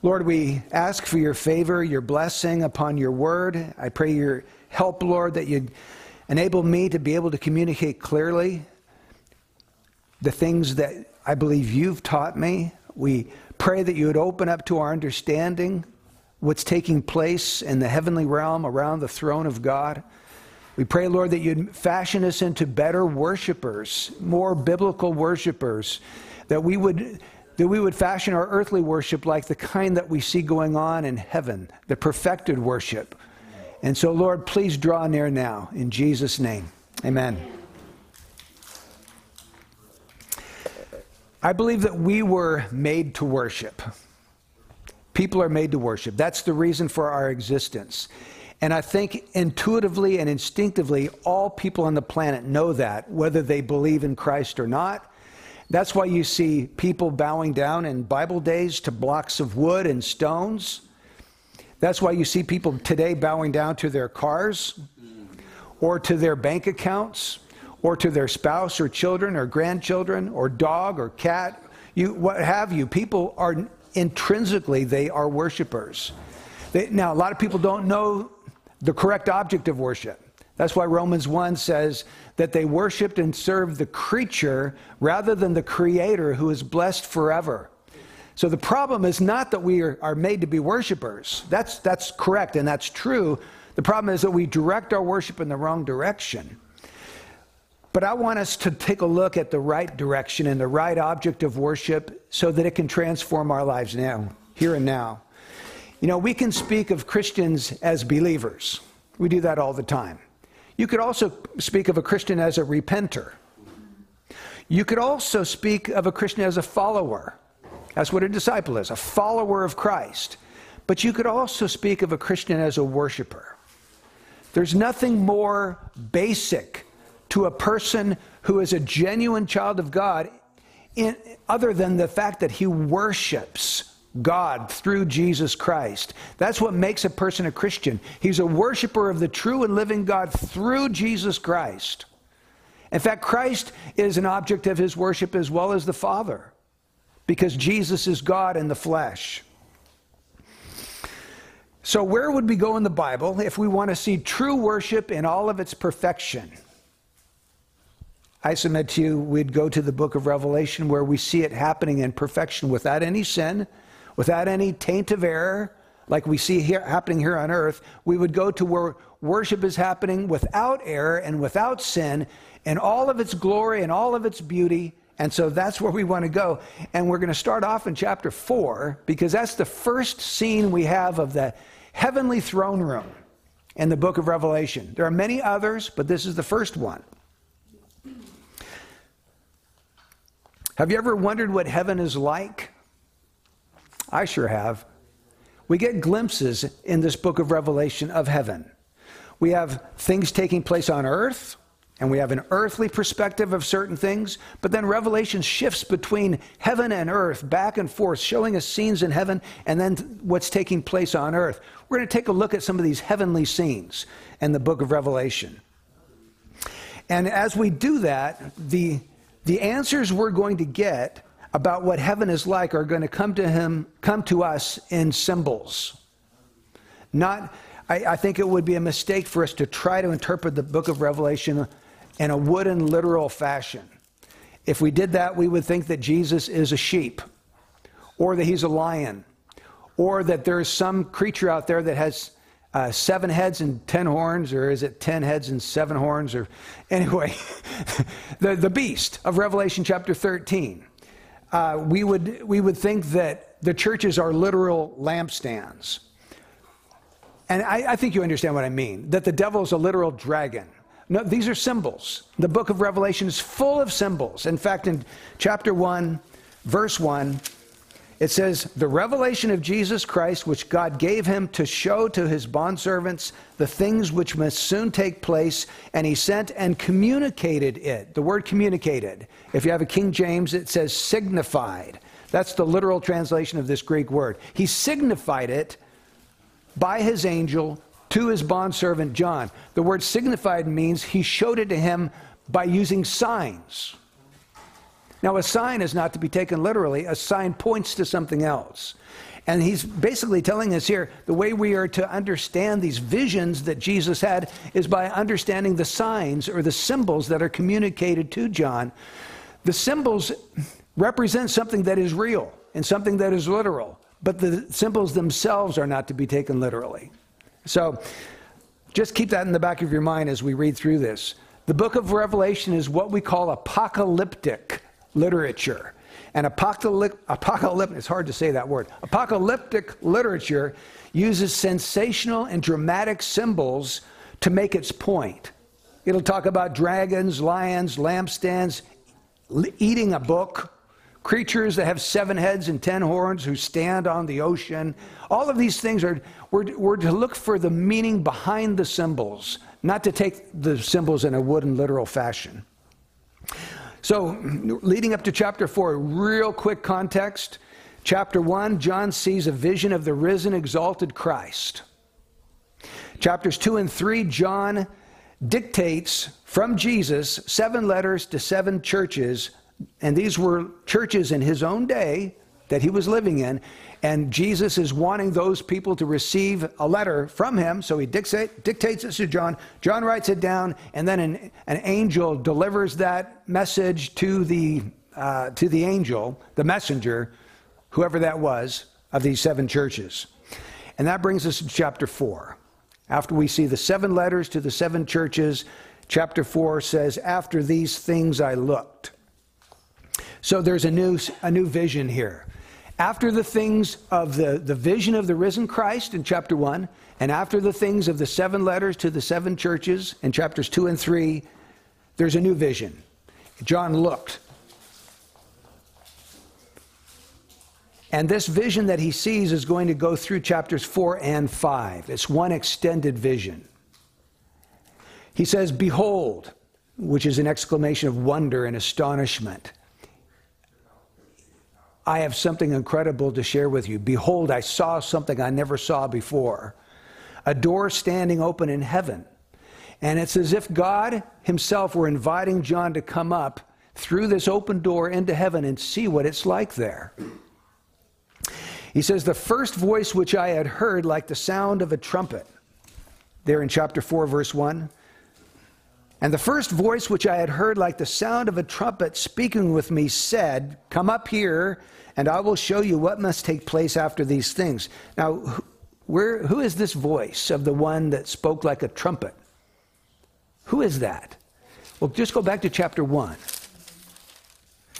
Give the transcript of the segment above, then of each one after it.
Lord, we ask for your favor, your blessing upon your word. I pray your help, Lord, that you'd enable me to be able to communicate clearly the things that I believe you've taught me. We pray that you would open up to our understanding what's taking place in the heavenly realm around the throne of God. We pray, Lord, that you'd fashion us into better worshipers, more biblical worshipers, that we would that we would fashion our earthly worship like the kind that we see going on in heaven, the perfected worship. And so, Lord, please draw near now in Jesus' name. Amen. I believe that we were made to worship. People are made to worship. That's the reason for our existence. And I think intuitively and instinctively, all people on the planet know that, whether they believe in Christ or not. That's why you see people bowing down in Bible days to blocks of wood and stones. That's why you see people today bowing down to their cars or to their bank accounts or to their spouse or children or grandchildren or dog or cat, you, what have you. People are intrinsically, they are worshipers. They, now, a lot of people don't know the correct object of worship. That's why Romans 1 says that they worshiped and served the creature rather than the creator who is blessed forever. So the problem is not that we are, are made to be worshipers. That's, that's correct and that's true. The problem is that we direct our worship in the wrong direction. But I want us to take a look at the right direction and the right object of worship so that it can transform our lives now, here and now. You know, we can speak of Christians as believers. We do that all the time. You could also speak of a Christian as a repenter. You could also speak of a Christian as a follower. That's what a disciple is, a follower of Christ. But you could also speak of a Christian as a worshiper. There's nothing more basic to a person who is a genuine child of God in, other than the fact that he worships God through Jesus Christ. That's what makes a person a Christian. He's a worshiper of the true and living God through Jesus Christ. In fact, Christ is an object of his worship as well as the Father, because Jesus is God in the flesh. So, where would we go in the Bible if we want to see true worship in all of its perfection? I submit to you, we'd go to the book of Revelation where we see it happening in perfection without any sin, without any taint of error, like we see here, happening here on earth. We would go to where worship is happening without error and without sin, in all of its glory and all of its beauty. And so that's where we want to go. And we're going to start off in chapter 4 because that's the first scene we have of the heavenly throne room in the book of Revelation. There are many others, but this is the first one. Have you ever wondered what heaven is like? I sure have. We get glimpses in this book of Revelation of heaven. We have things taking place on earth, and we have an earthly perspective of certain things, but then Revelation shifts between heaven and earth, back and forth, showing us scenes in heaven and then what's taking place on earth. We're going to take a look at some of these heavenly scenes in the book of Revelation. And as we do that, the the answers we're going to get about what heaven is like are going to come to him, come to us in symbols. Not, I, I think it would be a mistake for us to try to interpret the book of Revelation in a wooden, literal fashion. If we did that, we would think that Jesus is a sheep, or that he's a lion, or that there's some creature out there that has uh, seven heads and ten horns, or is it ten heads and seven horns? Or anyway, the the beast of Revelation chapter thirteen. Uh, we would we would think that the churches are literal lampstands, and I, I think you understand what I mean. That the devil is a literal dragon. No, these are symbols. The book of Revelation is full of symbols. In fact, in chapter one, verse one. It says, the revelation of Jesus Christ, which God gave him to show to his bondservants the things which must soon take place, and he sent and communicated it. The word communicated. If you have a King James, it says signified. That's the literal translation of this Greek word. He signified it by his angel to his bondservant John. The word signified means he showed it to him by using signs. Now, a sign is not to be taken literally, a sign points to something else. And he's basically telling us here the way we are to understand these visions that Jesus had is by understanding the signs or the symbols that are communicated to John. The symbols represent something that is real and something that is literal, but the symbols themselves are not to be taken literally. So just keep that in the back of your mind as we read through this. The book of Revelation is what we call apocalyptic literature. And apocalyptic, apocalyptic, it's hard to say that word. Apocalyptic literature uses sensational and dramatic symbols to make its point. It'll talk about dragons, lions, lampstands, eating a book, creatures that have seven heads and ten horns who stand on the ocean. All of these things are, we're, we're to look for the meaning behind the symbols, not to take the symbols in a wooden literal fashion. So, leading up to chapter 4, real quick context. Chapter 1, John sees a vision of the risen, exalted Christ. Chapters 2 and 3, John dictates from Jesus seven letters to seven churches, and these were churches in his own day that he was living in. And Jesus is wanting those people to receive a letter from him. So he dictate, dictates it to John. John writes it down, and then an, an angel delivers that message to the, uh, to the angel, the messenger, whoever that was, of these seven churches. And that brings us to chapter 4. After we see the seven letters to the seven churches, chapter 4 says, After these things I looked. So there's a new, a new vision here after the things of the, the vision of the risen Christ in chapter 1, and after the things of the seven letters to the seven churches in chapters 2 and 3, there's a new vision. John looked. And this vision that he sees is going to go through chapters 4 and 5. It's one extended vision. He says, Behold, which is an exclamation of wonder and astonishment. I have something incredible to share with you. Behold, I saw something I never saw before a door standing open in heaven. And it's as if God Himself were inviting John to come up through this open door into heaven and see what it's like there. He says, The first voice which I had heard, like the sound of a trumpet, there in chapter 4, verse 1. And the first voice which I had heard, like the sound of a trumpet speaking with me, said, Come up here and I will show you what must take place after these things. Now, where, who is this voice of the one that spoke like a trumpet? Who is that? Well, just go back to chapter 1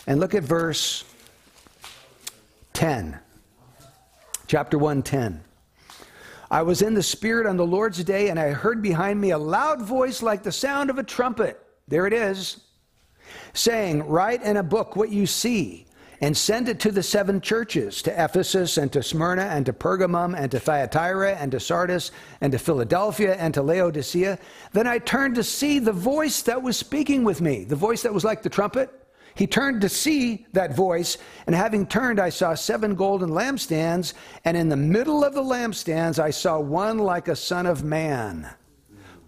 and look at verse 10. Chapter 1, 10. I was in the Spirit on the Lord's day, and I heard behind me a loud voice like the sound of a trumpet. There it is, saying, Write in a book what you see and send it to the seven churches to Ephesus and to Smyrna and to Pergamum and to Thyatira and to Sardis and to Philadelphia and to Laodicea. Then I turned to see the voice that was speaking with me, the voice that was like the trumpet. He turned to see that voice, and having turned, I saw seven golden lampstands, and in the middle of the lampstands, I saw one like a son of man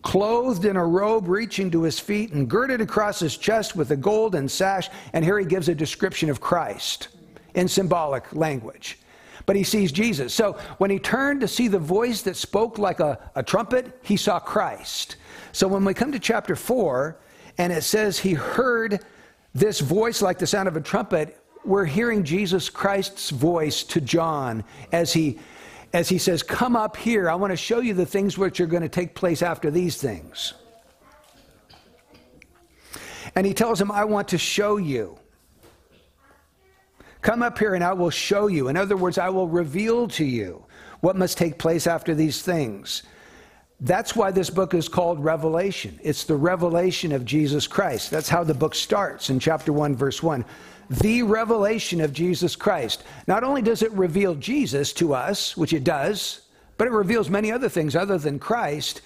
clothed in a robe reaching to his feet and girded across his chest with a golden sash. And here he gives a description of Christ in symbolic language. But he sees Jesus. So when he turned to see the voice that spoke like a, a trumpet, he saw Christ. So when we come to chapter 4, and it says he heard this voice like the sound of a trumpet, we're hearing Jesus Christ's voice to John as he as he says, Come up here. I want to show you the things which are going to take place after these things. And he tells him, I want to show you. Come up here and I will show you. In other words, I will reveal to you what must take place after these things. That's why this book is called Revelation. It's the revelation of Jesus Christ. That's how the book starts in chapter 1, verse 1 the revelation of Jesus Christ. Not only does it reveal Jesus to us, which it does, but it reveals many other things other than Christ.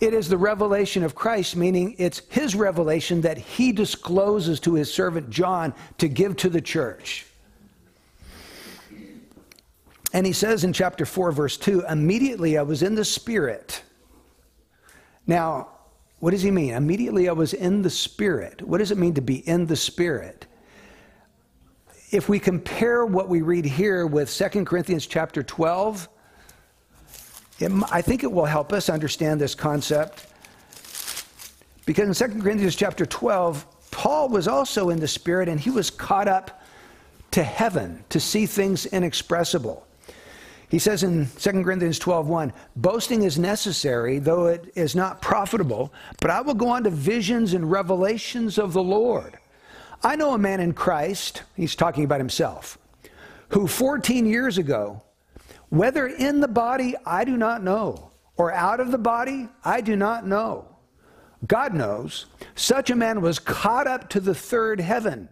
It is the revelation of Christ, meaning it's his revelation that he discloses to his servant John to give to the church. And he says in chapter 4, verse 2 immediately I was in the Spirit. Now, what does he mean? Immediately I was in the Spirit. What does it mean to be in the Spirit? if we compare what we read here with 2 Corinthians chapter 12, it, I think it will help us understand this concept. Because in 2 Corinthians chapter 12, Paul was also in the Spirit and he was caught up to heaven to see things inexpressible. He says in 2 Corinthians 12:1, boasting is necessary, though it is not profitable, but I will go on to visions and revelations of the Lord. I know a man in Christ, he's talking about himself, who 14 years ago, whether in the body I do not know, or out of the body I do not know. God knows, such a man was caught up to the third heaven.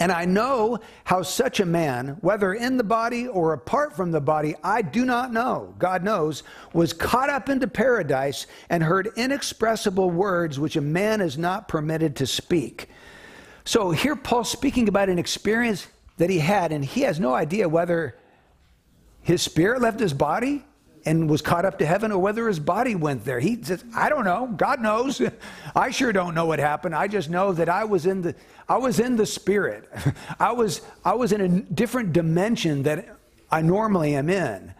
And I know how such a man, whether in the body or apart from the body, I do not know, God knows, was caught up into paradise and heard inexpressible words which a man is not permitted to speak. So here Paul's speaking about an experience that he had, and he has no idea whether his spirit left his body and was caught up to heaven or whether his body went there. He says, I don't know. God knows. I sure don't know what happened. I just know that I was in the I was in the spirit. I was I was in a different dimension that I normally am in.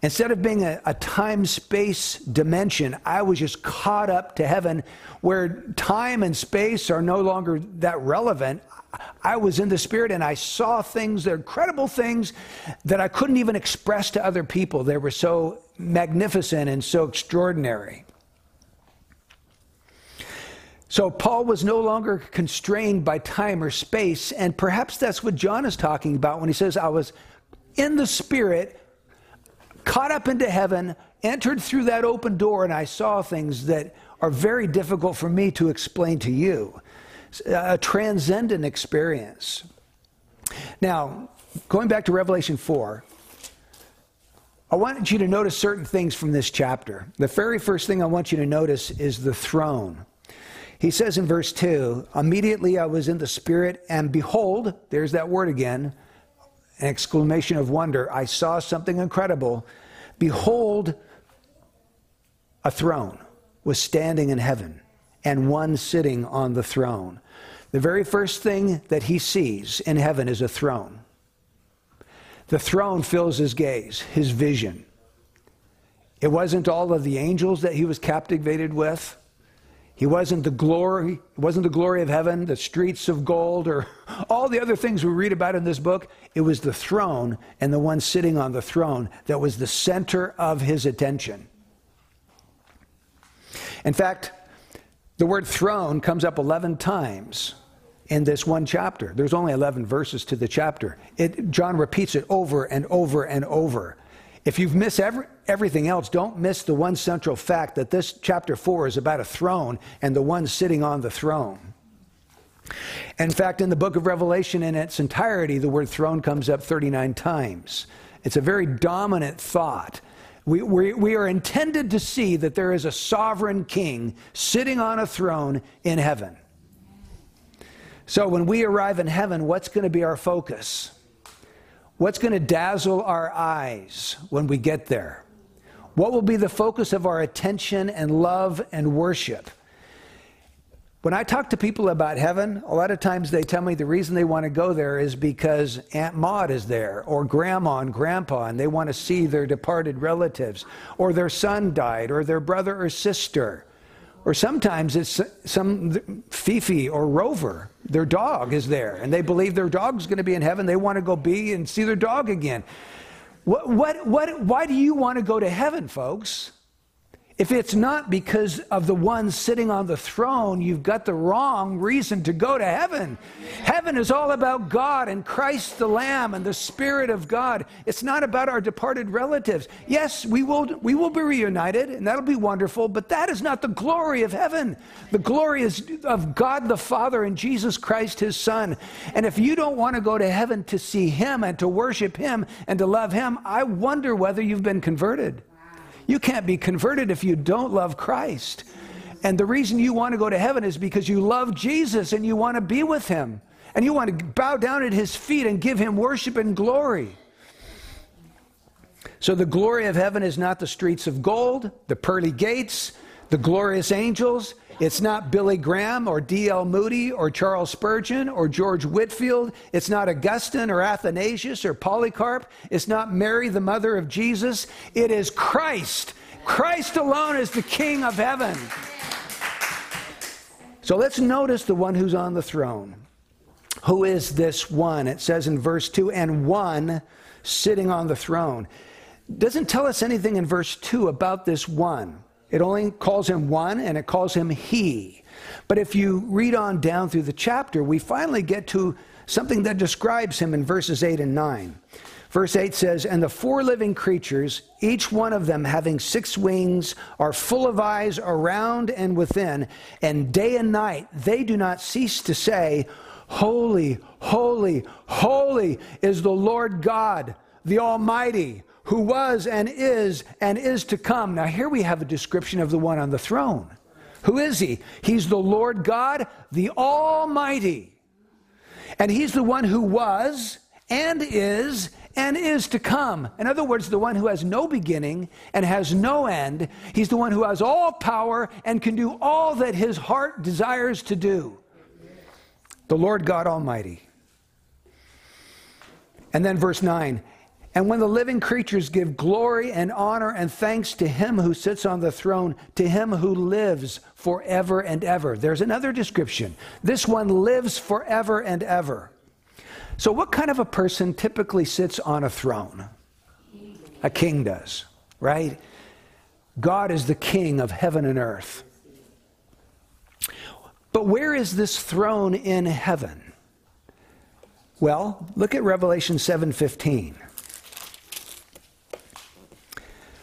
Instead of being a, a time space dimension, I was just caught up to heaven where time and space are no longer that relevant. I was in the Spirit and I saw things, they're incredible things that I couldn't even express to other people. They were so magnificent and so extraordinary. So Paul was no longer constrained by time or space, and perhaps that's what John is talking about when he says, I was in the Spirit, caught up into heaven, entered through that open door, and I saw things that are very difficult for me to explain to you Uh, a transcendent experience. Now, going back to Revelation 4, I want you to notice certain things from this chapter. The very first thing I want you to notice is the throne. He says in verse 2 Immediately I was in the Spirit, and behold, there's that word again, an exclamation of wonder. I saw something incredible. Behold, a throne was standing in heaven and one sitting on the throne. The very first thing that he sees in heaven is a throne. The throne fills his gaze, his vision. It wasn't all of the angels that he was captivated with. He wasn't the glory, it wasn't the glory of heaven, the streets of gold, or all the other things we read about in this book. It was the throne and the one sitting on the throne that was the center of his attention. In fact, the word throne comes up 11 times in this one chapter. There's only 11 verses to the chapter. It, John repeats it over and over and over. If you've missed every, everything else, don't miss the one central fact that this chapter 4 is about a throne and the one sitting on the throne. In fact, in the book of Revelation in its entirety, the word throne comes up 39 times. It's a very dominant thought. We, we, we are intended to see that there is a sovereign king sitting on a throne in heaven. So when we arrive in heaven, what's going to be our focus? What's going to dazzle our eyes when we get there? What will be the focus of our attention and love and worship? When I talk to people about heaven, a lot of times they tell me the reason they want to go there is because Aunt Maud is there, or Grandma and Grandpa, and they want to see their departed relatives, or their son died, or their brother or sister. Or sometimes it's some Fifi or Rover, their dog is there, and they believe their dog's going to be in heaven. They want to go be and see their dog again. What, what, what, why do you want to go to heaven, folks? If it's not because of the one sitting on the throne, you've got the wrong reason to go to heaven. Heaven is all about God and Christ the Lamb and the Spirit of God. It's not about our departed relatives. Yes, we will, we will be reunited, and that'll be wonderful, but that is not the glory of heaven. The glory is of God the Father and Jesus Christ, his Son. And if you don't want to go to heaven to see him and to worship him and to love him, I wonder whether you've been converted. You can't be converted if you don't love Christ. And the reason you want to go to heaven is because you love Jesus and you want to be with him. And you want to bow down at his feet and give him worship and glory. So the glory of heaven is not the streets of gold, the pearly gates, the glorious angels. It's not Billy Graham or D.L. Moody or Charles Spurgeon or George Whitefield. It's not Augustine or Athanasius or Polycarp. It's not Mary, the mother of Jesus. It is Christ. Christ alone is the King of heaven. So let's notice the one who's on the throne. Who is this one? It says in verse 2 and one sitting on the throne. Doesn't tell us anything in verse 2 about this one. It only calls him one and it calls him he. But if you read on down through the chapter, we finally get to something that describes him in verses 8 and 9. Verse 8 says, And the four living creatures, each one of them having six wings, are full of eyes around and within, and day and night they do not cease to say, Holy, holy, holy is the Lord God, the Almighty, who was and is and is to come. Now, here we have a description of the one on the throne. Who is he? He's the Lord God, the Almighty. And he's the one who was and is and is to come. In other words, the one who has no beginning and has no end. He's the one who has all power and can do all that his heart desires to do. The Lord God Almighty. And then verse 9 And when the living creatures give glory and honor and thanks to him who sits on the throne, to him who lives forever and ever. There's another description. This one lives forever and ever. So, what kind of a person typically sits on a throne? A king does, right? God is the king of heaven and earth. But where is this throne in heaven? Well, look at Revelation 7:15.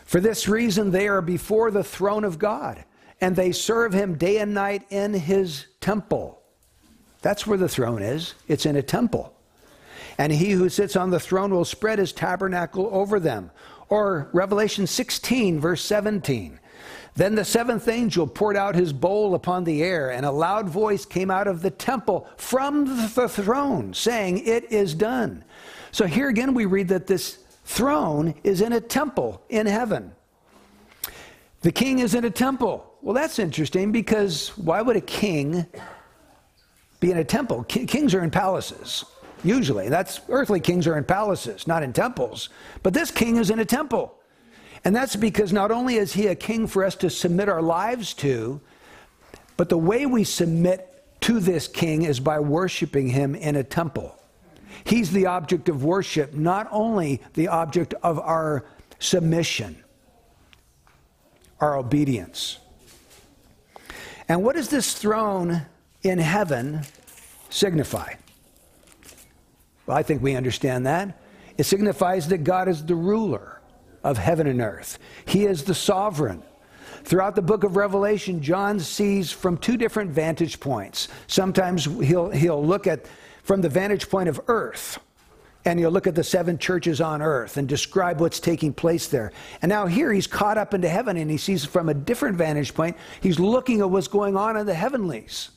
For this reason they are before the throne of God, and they serve him day and night in his temple. That's where the throne is. It's in a temple and he who sits on the throne will spread his tabernacle over them. Or Revelation 16, verse 17. Then the seventh angel poured out his bowl upon the air, and a loud voice came out of the temple from the throne, saying, It is done. So here again, we read that this throne is in a temple in heaven. The king is in a temple. Well, that's interesting because why would a king be in a temple? Kings are in palaces. Usually. That's earthly kings are in palaces, not in temples. But this king is in a temple. And that's because not only is he a king for us to submit our lives to, but the way we submit to this king is by worshiping him in a temple. He's the object of worship, not only the object of our submission, our obedience. And what does this throne in heaven signify? Well, I think we understand that. It signifies that God is the ruler of heaven and earth, He is the sovereign. Throughout the book of Revelation, John sees from two different vantage points. Sometimes he'll, he'll look at from the vantage point of earth, and you'll look at the seven churches on earth and describe what's taking place there. And now here he's caught up into heaven and he sees from a different vantage point, he's looking at what's going on in the heavenlies.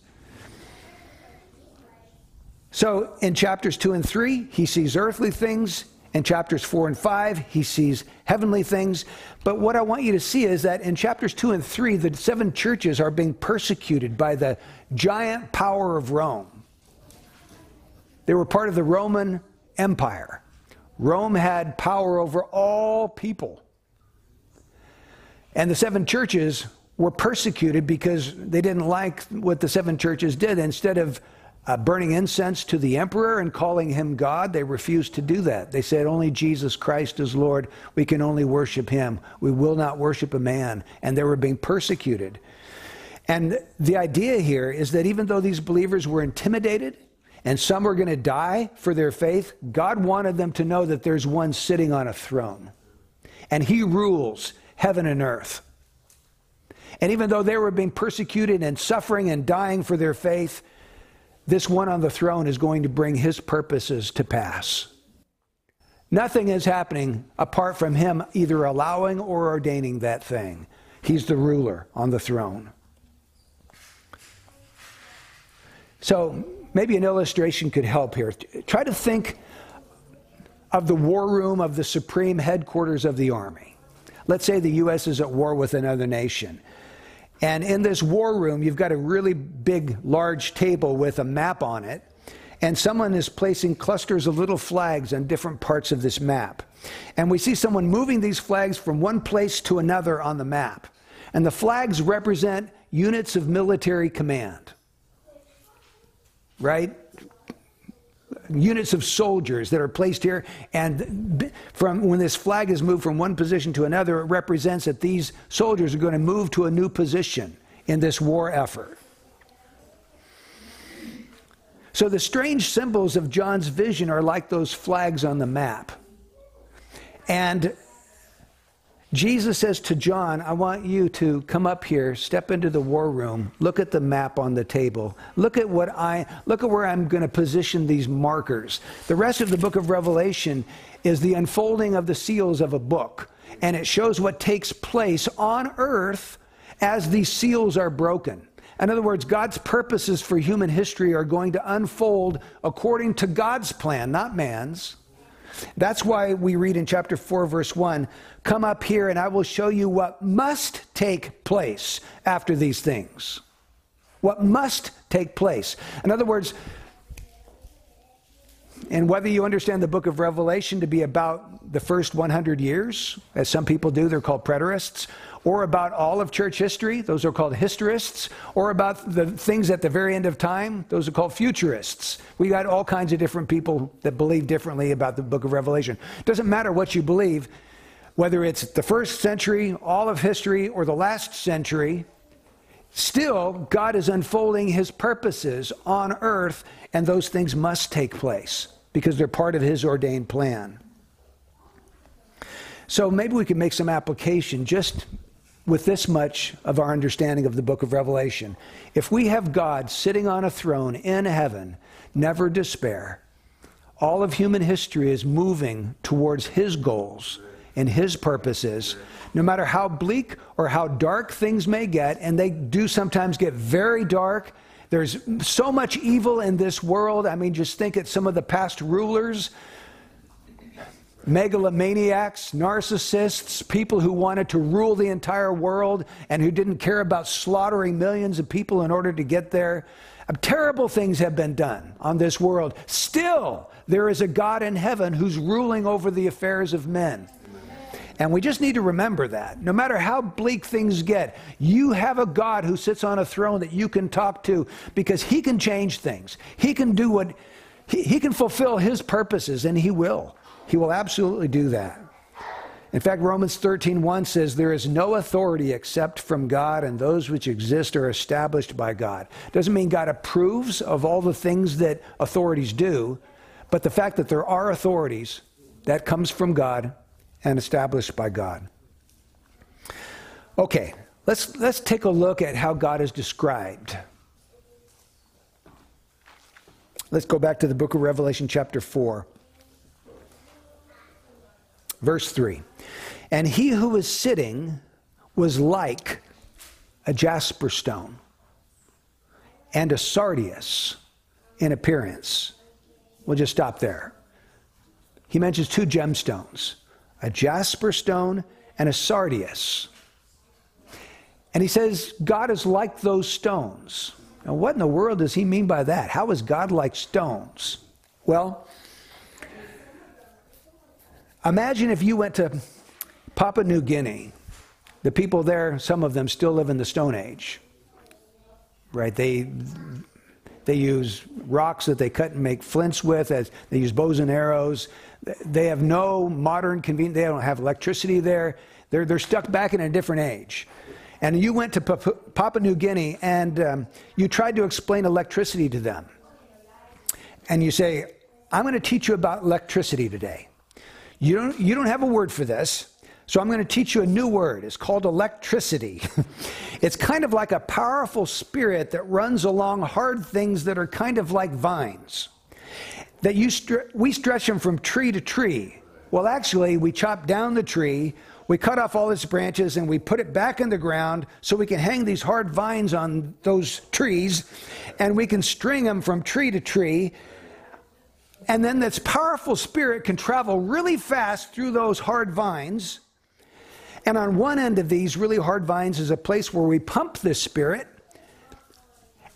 So in chapters 2 and 3, he sees earthly things. In chapters 4 and 5, he sees heavenly things. But what I want you to see is that in chapters 2 and 3, the seven churches are being persecuted by the giant power of Rome. They were part of the Roman Empire. Rome had power over all people. And the seven churches were persecuted because they didn't like what the seven churches did. Instead of uh, burning incense to the emperor and calling him God. They refused to do that. They said, Only Jesus Christ is Lord. We can only worship him. We will not worship a man. And they were being persecuted. And the idea here is that even though these believers were intimidated and some were going to die for their faith, God wanted them to know that there's one sitting on a throne. And he rules heaven and earth. And even though they were being persecuted and suffering and dying for their faith, this one on the throne is going to bring his purposes to pass. Nothing is happening apart from him either allowing or ordaining that thing. He's the ruler on the throne. So maybe an illustration could help here. Try to think of the war room of the supreme headquarters of the army. Let's say the U.S. is at war with another nation. And in this war room, you've got a really big, large table with a map on it. And someone is placing clusters of little flags on different parts of this map. And we see someone moving these flags from one place to another on the map. And the flags represent units of military command. Right? Units of soldiers that are placed here. And from when this flag is moved from one position to another, it represents that these soldiers are going to move to a new position in this war effort. So the strange symbols of John's vision are like those flags on the map. And Jesus says to John, I want you to come up here, step into the war room, look at the map on the table. Look at what I look at where I'm going to position these markers. The rest of the book of Revelation is the unfolding of the seals of a book, and it shows what takes place on earth as these seals are broken. In other words, God's purposes for human history are going to unfold according to God's plan, not man's. That's why we read in chapter 4, verse 1 Come up here, and I will show you what must take place after these things. What must take place. In other words, and whether you understand the book of Revelation to be about the first 100 years, as some people do, they're called preterists, or about all of church history, those are called historists, or about the things at the very end of time, those are called futurists. We got all kinds of different people that believe differently about the book of Revelation. Doesn't matter what you believe, whether it's the first century, all of history, or the last century, still God is unfolding his purposes on earth, and those things must take place because they're part of his ordained plan. So maybe we can make some application just with this much of our understanding of the book of Revelation. If we have God sitting on a throne in heaven, never despair. All of human history is moving towards his goals and his purposes, no matter how bleak or how dark things may get, and they do sometimes get very dark. There's so much evil in this world. I mean, just think at some of the past rulers megalomaniacs, narcissists, people who wanted to rule the entire world and who didn't care about slaughtering millions of people in order to get there. Uh, terrible things have been done on this world. Still, there is a God in heaven who's ruling over the affairs of men. And we just need to remember that. No matter how bleak things get, you have a God who sits on a throne that you can talk to because he can change things. He can do what he, he can fulfill his purposes, and he will. He will absolutely do that. In fact, Romans 13:1 says there is no authority except from God and those which exist are established by God. Doesn't mean God approves of all the things that authorities do, but the fact that there are authorities that comes from God and established by God. Okay, let's let's take a look at how God is described. Let's go back to the book of Revelation chapter 4. Verse 3 And he who was sitting was like a jasper stone and a sardius in appearance. We'll just stop there. He mentions two gemstones a jasper stone and a sardius. And he says, God is like those stones. Now, what in the world does he mean by that? How is God like stones? Well, Imagine if you went to Papua New Guinea. The people there, some of them still live in the Stone Age. Right? They they use rocks that they cut and make flints with. As they use bows and arrows. They have no modern convenience. They don't have electricity there. They're they're stuck back in a different age. And you went to Papua New Guinea and um, you tried to explain electricity to them. And you say, I'm going to teach you about electricity today. You don't, you don't have a word for this, so I'm going to teach you a new word. It's called electricity. it's kind of like a powerful spirit that runs along hard things that are kind of like vines. That you we stretch them from tree to tree. Well, actually, we chop down the tree, we cut off all its branches, and we put it back in the ground so we can hang these hard vines on those trees, and we can string them from tree to tree and then this powerful spirit can travel really fast through those hard vines. And on one end of these really hard vines is a place where we pump this spirit,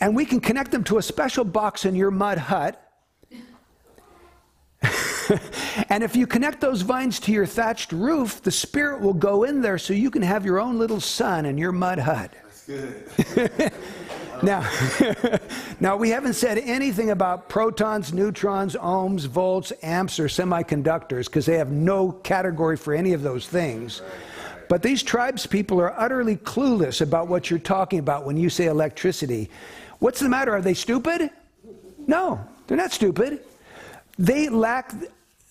and we can connect them to a special box in your mud hut. and if you connect those vines to your thatched roof, the spirit will go in there so you can have your own little sun in your mud hut. That's good. Now, now we haven't said anything about protons, neutrons, ohms, volts, amps, or semiconductors because they have no category for any of those things. But these tribes people are utterly clueless about what you're talking about when you say electricity. What's the matter? Are they stupid? No, they're not stupid. They lack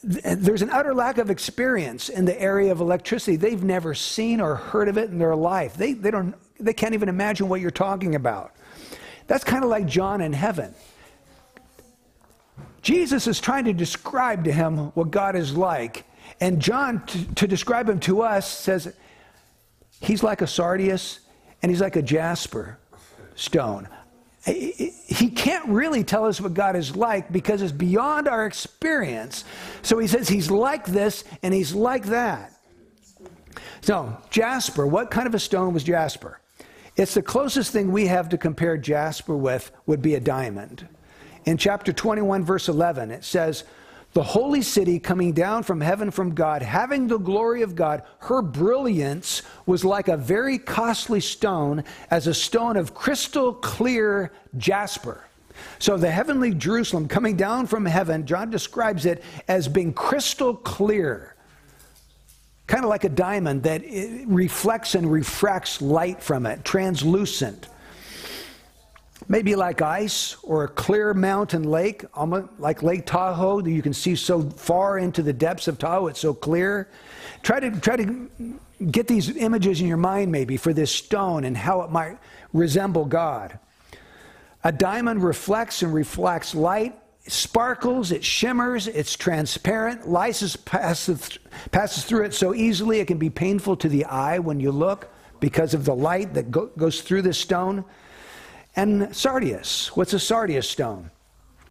there's an utter lack of experience in the area of electricity. They've never seen or heard of it in their life. They, they, don't, they can't even imagine what you're talking about. That's kind of like John in heaven. Jesus is trying to describe to him what God is like. And John, to, to describe him to us, says he's like a sardius and he's like a jasper stone. He can't really tell us what God is like because it's beyond our experience. So he says he's like this and he's like that. So, jasper, what kind of a stone was jasper? It's the closest thing we have to compare jasper with would be a diamond. In chapter 21, verse 11, it says, The holy city coming down from heaven from God, having the glory of God, her brilliance was like a very costly stone, as a stone of crystal clear jasper. So the heavenly Jerusalem coming down from heaven, John describes it as being crystal clear kind of like a diamond that reflects and refracts light from it, translucent. Maybe like ice or a clear mountain lake, like Lake Tahoe, that you can see so far into the depths of Tahoe, it's so clear. Try to, try to get these images in your mind, maybe, for this stone and how it might resemble God. A diamond reflects and reflects light sparkles, it shimmers, it's transparent. Light passes, passes through it so easily it can be painful to the eye when you look because of the light that go, goes through this stone. And sardius, what's a sardius stone?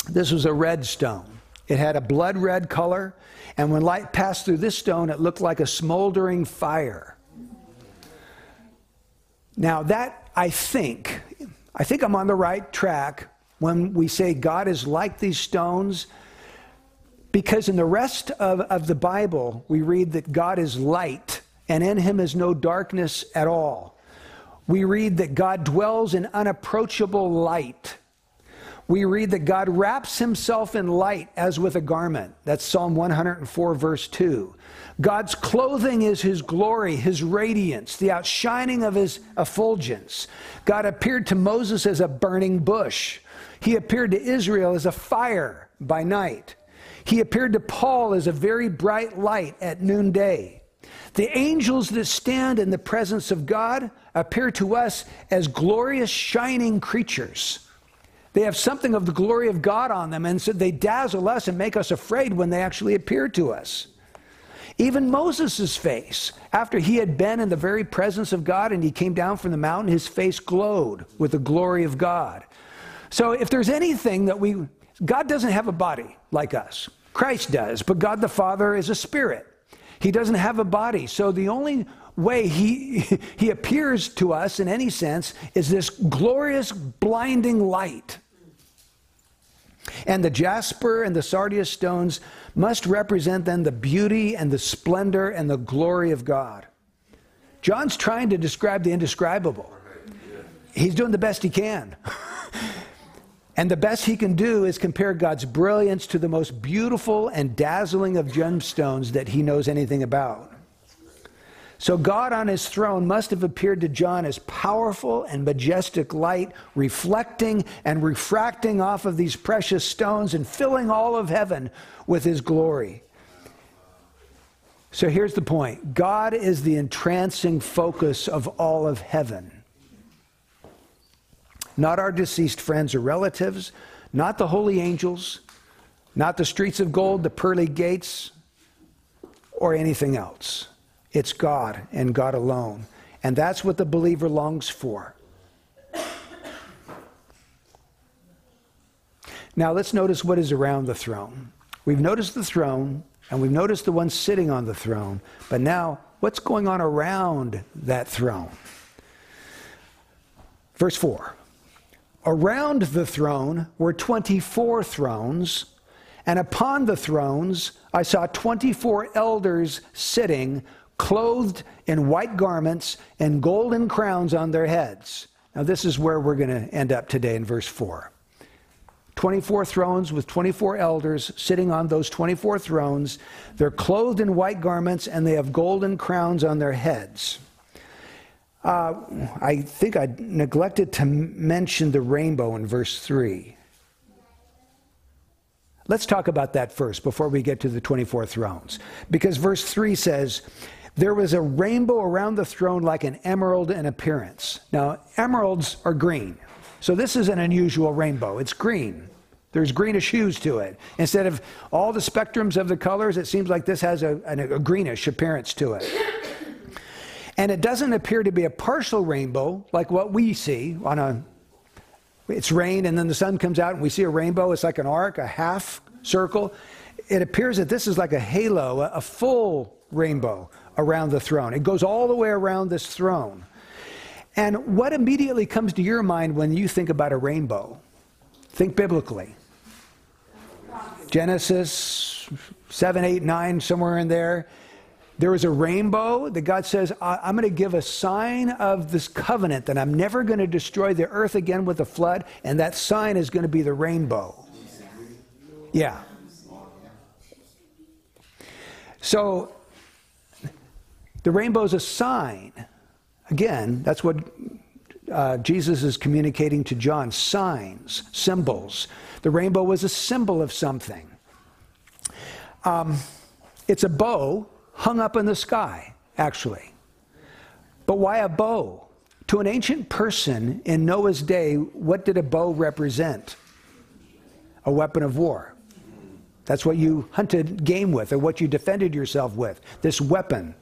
This was a red stone. It had a blood red color, and when light passed through this stone, it looked like a smoldering fire. Now, that I think, I think I'm on the right track when we say God is like these stones, because in the rest of, of the Bible, we read that God is light, and in him is no darkness at all. We read that God dwells in unapproachable light. We read that God wraps himself in light as with a garment. That's Psalm 104, verse 2. God's clothing is his glory, his radiance, the outshining of his effulgence. God appeared to Moses as a burning bush. He appeared to Israel as a fire by night. He appeared to Paul as a very bright light at noonday. The angels that stand in the presence of God appear to us as glorious, shining creatures. They have something of the glory of God on them, and so they dazzle us and make us afraid when they actually appear to us. Even Moses' face, after he had been in the very presence of God and he came down from the mountain, his face glowed with the glory of God. So if there's anything that we, God doesn't have a body like us. Christ does, but God the Father is a spirit. He doesn't have a body. So the only way he, he appears to us in any sense is this glorious, blinding light. And the jasper and the sardius stones must represent then the beauty and the splendor and the glory of God. John's trying to describe the indescribable. He's doing the best he can. And the best he can do is compare God's brilliance to the most beautiful and dazzling of gemstones that he knows anything about. So, God on his throne must have appeared to John as powerful and majestic light, reflecting and refracting off of these precious stones and filling all of heaven with his glory. So, here's the point God is the entrancing focus of all of heaven not our deceased friends or relatives, not the holy angels, not the streets of gold, the pearly gates, or anything else. It's God and God alone. And that's what the believer longs for. Now let's notice what is around the throne. We've noticed the throne, and we've noticed the one sitting on the throne, but now what's going on around that throne? Verse 4 Around the throne were 24 thrones, and upon the thrones I saw 24 elders sitting, clothed in white garments and golden crowns on their heads. Now, this is where we're going to end up today in verse 4. 24 thrones with 24 elders sitting on those 24 thrones. They're clothed in white garments and they have golden crowns on their heads. Uh, I think I neglected to mention the rainbow in verse 3. Let's talk about that first before we get to the 24 thrones. Because verse 3 says, There was a rainbow around the throne like an emerald in appearance. Now, emeralds are green. So this is an unusual rainbow. It's green. There's greenish hues to it. Instead of all the spectrums of the colors, it seems like this has a, a, a greenish appearance to it. And it doesn't appear to be a partial rainbow like what we see on a it's rain and then the sun comes out and we see a rainbow. It's like an arc, a half circle. It appears that this is like a halo, a full rainbow around the throne. It goes all the way around this throne. And what immediately comes to your mind when you think about a rainbow? Think biblically. Genesis 7, 8, 9, somewhere in there. There was a rainbow that God says, I'm going to give a sign of this covenant that I'm never going to destroy the earth again with a flood, and that sign is going to be the rainbow. Yeah. So the rainbow is a sign. Again, that's what uh, Jesus is communicating to John signs, symbols. The rainbow was a symbol of something. Um, it's a bow hung up in the sky, actually. But why a bow? To an ancient person in Noah's day, what did a bow represent? A weapon of war. That's what you hunted game with, or what you defended yourself with, this weapon.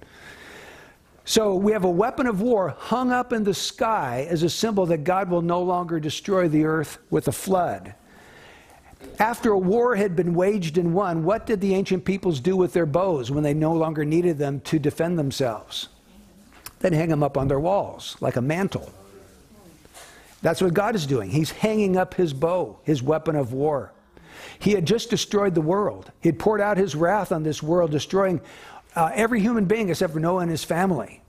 So we have a weapon of war hung up in the sky as a symbol that God will no longer destroy the earth with a flood. After a war had been waged and won, what did the ancient peoples do with their bows when they no longer needed them to defend themselves? They'd hang them up on their walls like a mantle. That's what God is doing. He's hanging up his bow, his weapon of war. He had just destroyed the world. He had poured out his wrath on this world, destroying uh, every human being except for Noah and his family.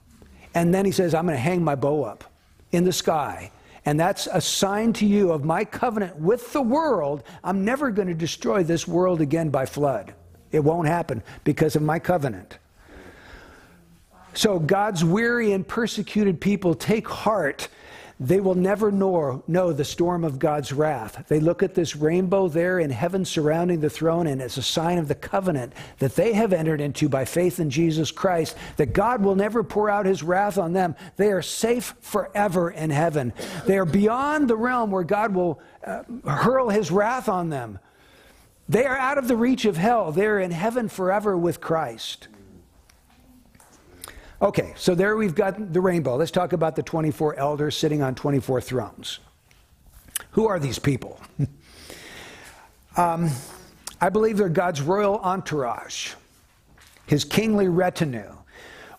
And then he says, I'm going to hang my bow up in the sky. And that's a sign to you of my covenant with the world. I'm never going to destroy this world again by flood. It won't happen because of my covenant. So God's weary and persecuted people take heart they will never know, know the storm of God's wrath. They look at this rainbow there in heaven surrounding the throne, and it's a sign of the covenant that they have entered into by faith in Jesus Christ, that God will never pour out his wrath on them. They are safe forever in heaven. They are beyond the realm where God will uh, hurl his wrath on them. They are out of the reach of hell. They're in heaven forever with Christ. Okay, so there we've got the rainbow. Let's talk about the 24 elders sitting on 24 thrones. Who are these people? um, I believe they're God's royal entourage, his kingly retinue.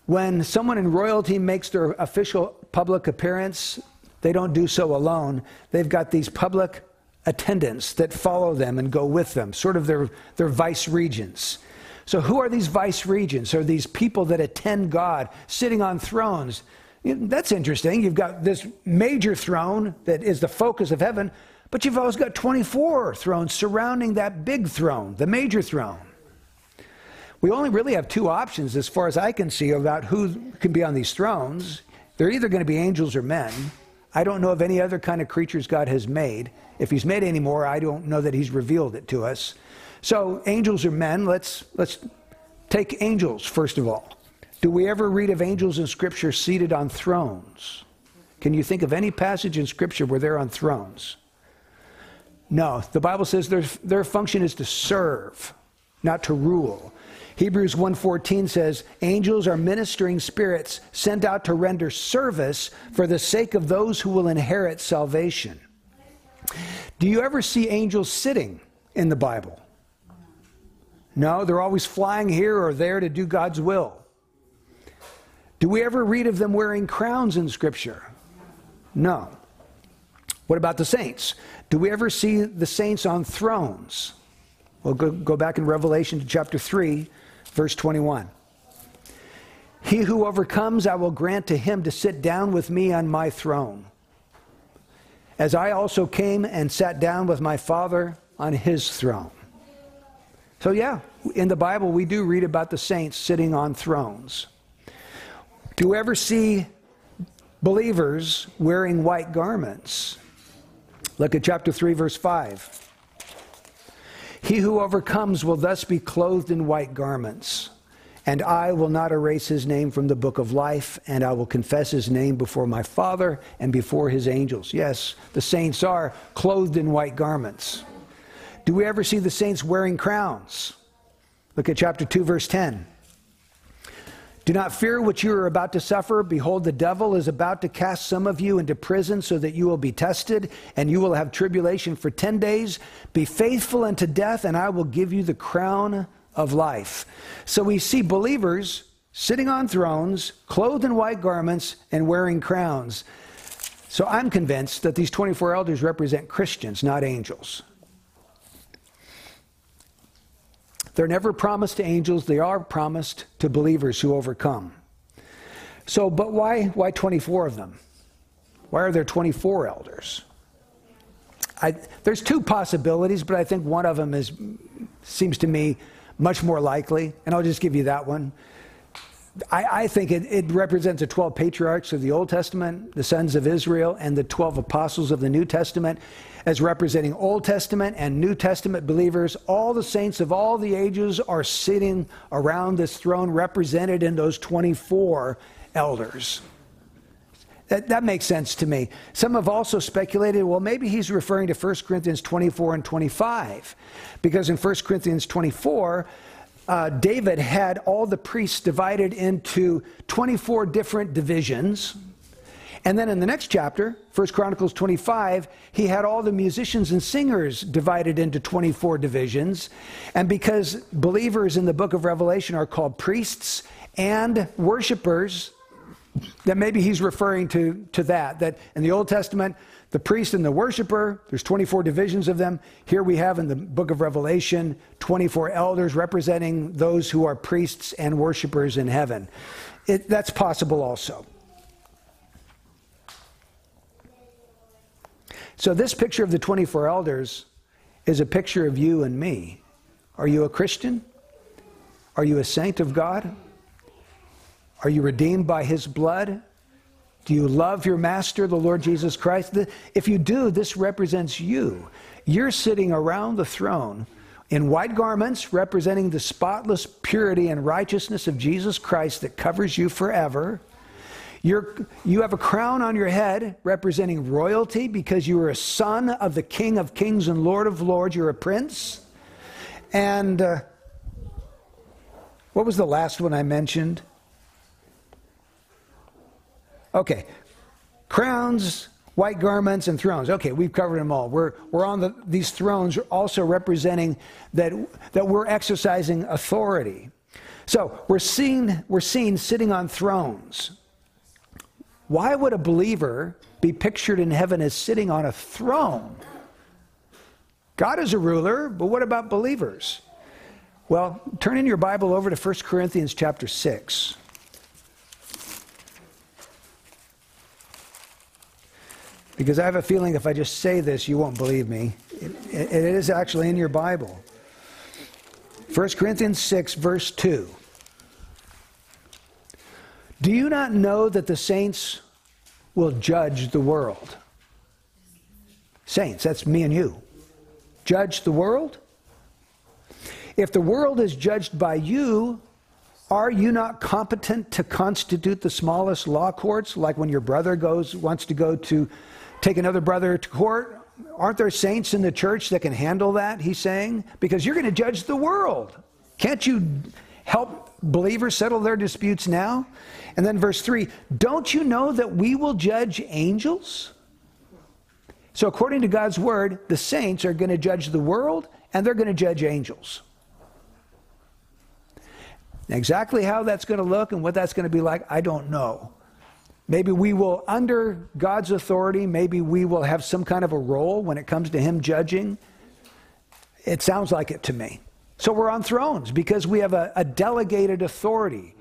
When someone in royalty makes their official public appearance, they don't do so alone. They've got these public attendants that follow them and go with them, sort of their, their vice regents. So, who are these vice regents? Are these people that attend God sitting on thrones? That's interesting. You've got this major throne that is the focus of heaven, but you've always got 24 thrones surrounding that big throne, the major throne. We only really have two options, as far as I can see, about who can be on these thrones. They're either going to be angels or men. I don't know of any other kind of creatures God has made. If He's made any more, I don't know that He's revealed it to us. So angels are men. Let's let's take angels first of all. Do we ever read of angels in Scripture seated on thrones? Can you think of any passage in Scripture where they're on thrones? No. The Bible says their, their function is to serve, not to rule. Hebrews 1:14 says, "Angels are ministering spirits sent out to render service for the sake of those who will inherit salvation." Do you ever see angels sitting in the Bible? No, they're always flying here or there to do God's will. Do we ever read of them wearing crowns in Scripture? No. What about the saints? Do we ever see the saints on thrones? Well, go, go back in Revelation to chapter 3, verse 21. He who overcomes, I will grant to him to sit down with me on my throne, as I also came and sat down with my Father on his throne. So, yeah, in the Bible, we do read about the saints sitting on thrones. Do you ever see believers wearing white garments? Look at chapter 3, verse 5. He who overcomes will thus be clothed in white garments. And I will not erase his name from the book of life, and I will confess his name before my Father and before his angels. Yes, the saints are clothed in white garments. Do we ever see the saints wearing crowns? Look at chapter 2, verse 10. Do not fear what you are about to suffer. Behold, the devil is about to cast some of you into prison so that you will be tested, and you will have tribulation for 10 days. Be faithful unto death, and I will give you the crown of life. So we see believers sitting on thrones, clothed in white garments, and wearing crowns. So I'm convinced that these 24 elders represent Christians, not angels. They're never promised to angels, they are promised to believers who overcome. So, but why, why 24 of them? Why are there 24 elders? I, there's two possibilities, but I think one of them is, seems to me much more likely, and I'll just give you that one. I, I, think it, it, represents the 12 patriarchs of the Old Testament, the sons of Israel, and the 12 apostles of the New Testament as representing Old Testament and New Testament believers. All the saints of all the ages are sitting around this throne, represented in those 24 elders. That, that makes sense to me. Some have also speculated, well, maybe he's referring to 1 Corinthians 24 and 25, because in 1 Corinthians 24, uh, David had all the priests divided into 24 different divisions. And then in the next chapter, 1 Chronicles 25, he had all the musicians and singers divided into 24 divisions. And because believers in the book of Revelation are called priests and worshipers, that maybe he's referring to, to that. That in the Old Testament, the priest and the worshiper, there's 24 divisions of them. Here we have in the book of Revelation 24 elders representing those who are priests and worshipers in heaven. It, that's possible also. So, this picture of the 24 elders is a picture of you and me. Are you a Christian? Are you a saint of God? Are you redeemed by his blood? Do you love your master, the Lord Jesus Christ? If you do, this represents you. You're sitting around the throne in white garments representing the spotless purity and righteousness of Jesus Christ that covers you forever. You're, you have a crown on your head representing royalty because you are a son of the King of Kings and Lord of Lords. You're a prince. And uh, what was the last one I mentioned? Okay. Crowns, white garments, and thrones. Okay, we've covered them all. We're, we're on the, these thrones also representing that, that we're exercising authority. So we're seen, we're seen sitting on thrones. Why would a believer be pictured in heaven as sitting on a throne? God is a ruler, but what about believers? Well, turn in your Bible over to 1 Corinthians chapter 6. Because I have a feeling if I just say this, you won't believe me. it, it is actually in your Bible. 1 Corinthians 6, verse 2. Do you not know that the saints will judge the world? Saints, that's me and you. Judge the world? If the world is judged by you, are you not competent to constitute the smallest law courts, like when your brother goes wants to go to take another brother to court? Aren't there saints in the church that can handle that? He's saying, because you're going to judge the world. Can't you help believers settle their disputes now? And then verse 3 Don't you know that we will judge angels? So, according to God's word, the saints are going to judge the world and they're going to judge angels. exactly how that's going to look and what that's going to be like, I don't know. Maybe we will, under God's authority, maybe we will have some kind of a role when it comes to Him judging. It sounds like it to me. So we're on thrones because we have a, a delegated authority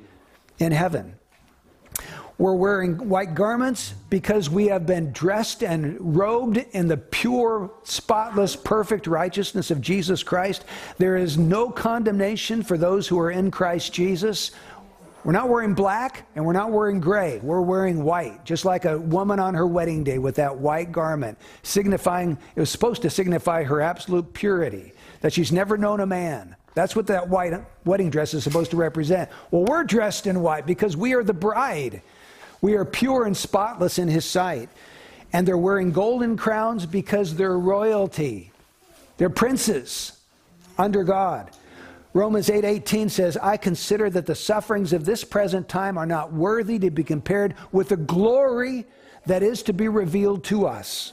in heaven. We're wearing white garments because we have been dressed and robed in the pure, spotless, perfect righteousness of Jesus Christ. There is no condemnation for those who are in Christ Jesus. We're not wearing black and we're not wearing gray. We're wearing white, just like a woman on her wedding day with that white garment, signifying, it was supposed to signify her absolute purity, that she's never known a man. That's what that white wedding dress is supposed to represent. Well, we're dressed in white because we are the bride. We are pure and spotless in his sight. And they're wearing golden crowns because they're royalty. They're princes under God. Romans 8:18 8, says, "I consider that the sufferings of this present time are not worthy to be compared with the glory that is to be revealed to us."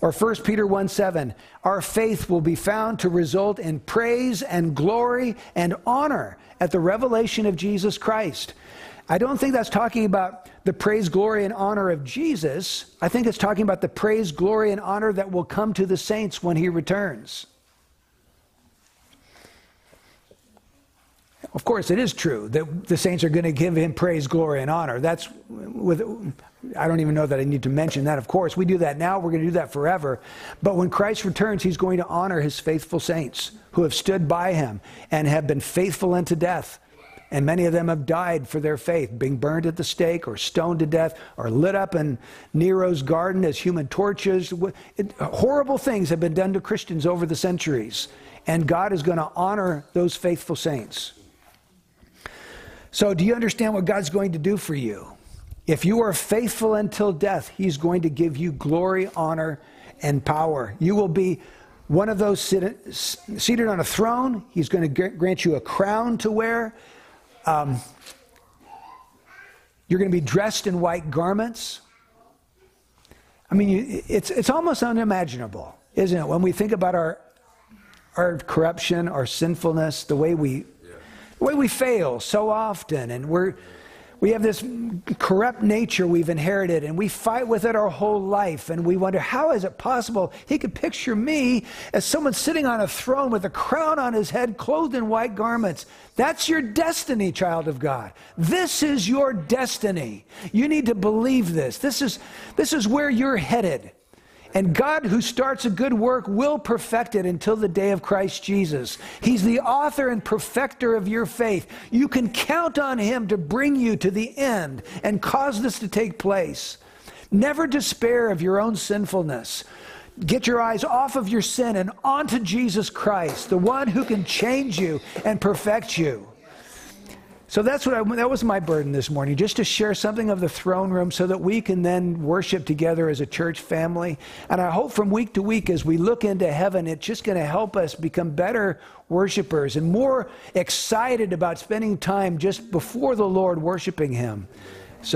Or 1 Peter 1 7, our faith will be found to result in praise and glory and honor at the revelation of Jesus Christ. I don't think that's talking about the praise, glory, and honor of Jesus. I think it's talking about the praise, glory, and honor that will come to the saints when he returns. Of course, it is true that the saints are going to give him praise, glory, and honor. That's with, I don't even know that I need to mention that. Of course, we do that now. We're going to do that forever. But when Christ returns, he's going to honor his faithful saints who have stood by him and have been faithful unto death. And many of them have died for their faith, being burned at the stake or stoned to death or lit up in Nero's garden as human torches. It, horrible things have been done to Christians over the centuries. And God is going to honor those faithful saints. So, do you understand what God's going to do for you? If you are faithful until death, He's going to give you glory, honor, and power. You will be one of those seated on a throne. He's going to grant you a crown to wear. Um, you're going to be dressed in white garments. I mean, it's, it's almost unimaginable, isn't it? When we think about our, our corruption, our sinfulness, the way we, the way we fail so often, and we're we have this corrupt nature we've inherited, and we fight with it our whole life. And we wonder, how is it possible? He could picture me as someone sitting on a throne with a crown on his head, clothed in white garments. That's your destiny, child of God. This is your destiny. You need to believe this. This is, this is where you're headed. And God, who starts a good work, will perfect it until the day of Christ Jesus. He's the author and perfecter of your faith. You can count on Him to bring you to the end and cause this to take place. Never despair of your own sinfulness. Get your eyes off of your sin and onto Jesus Christ, the one who can change you and perfect you. So that's what I, that was my burden this morning, just to share something of the throne room so that we can then worship together as a church family. And I hope from week to week as we look into heaven, it's just going to help us become better worshipers and more excited about spending time just before the Lord worshiping Him.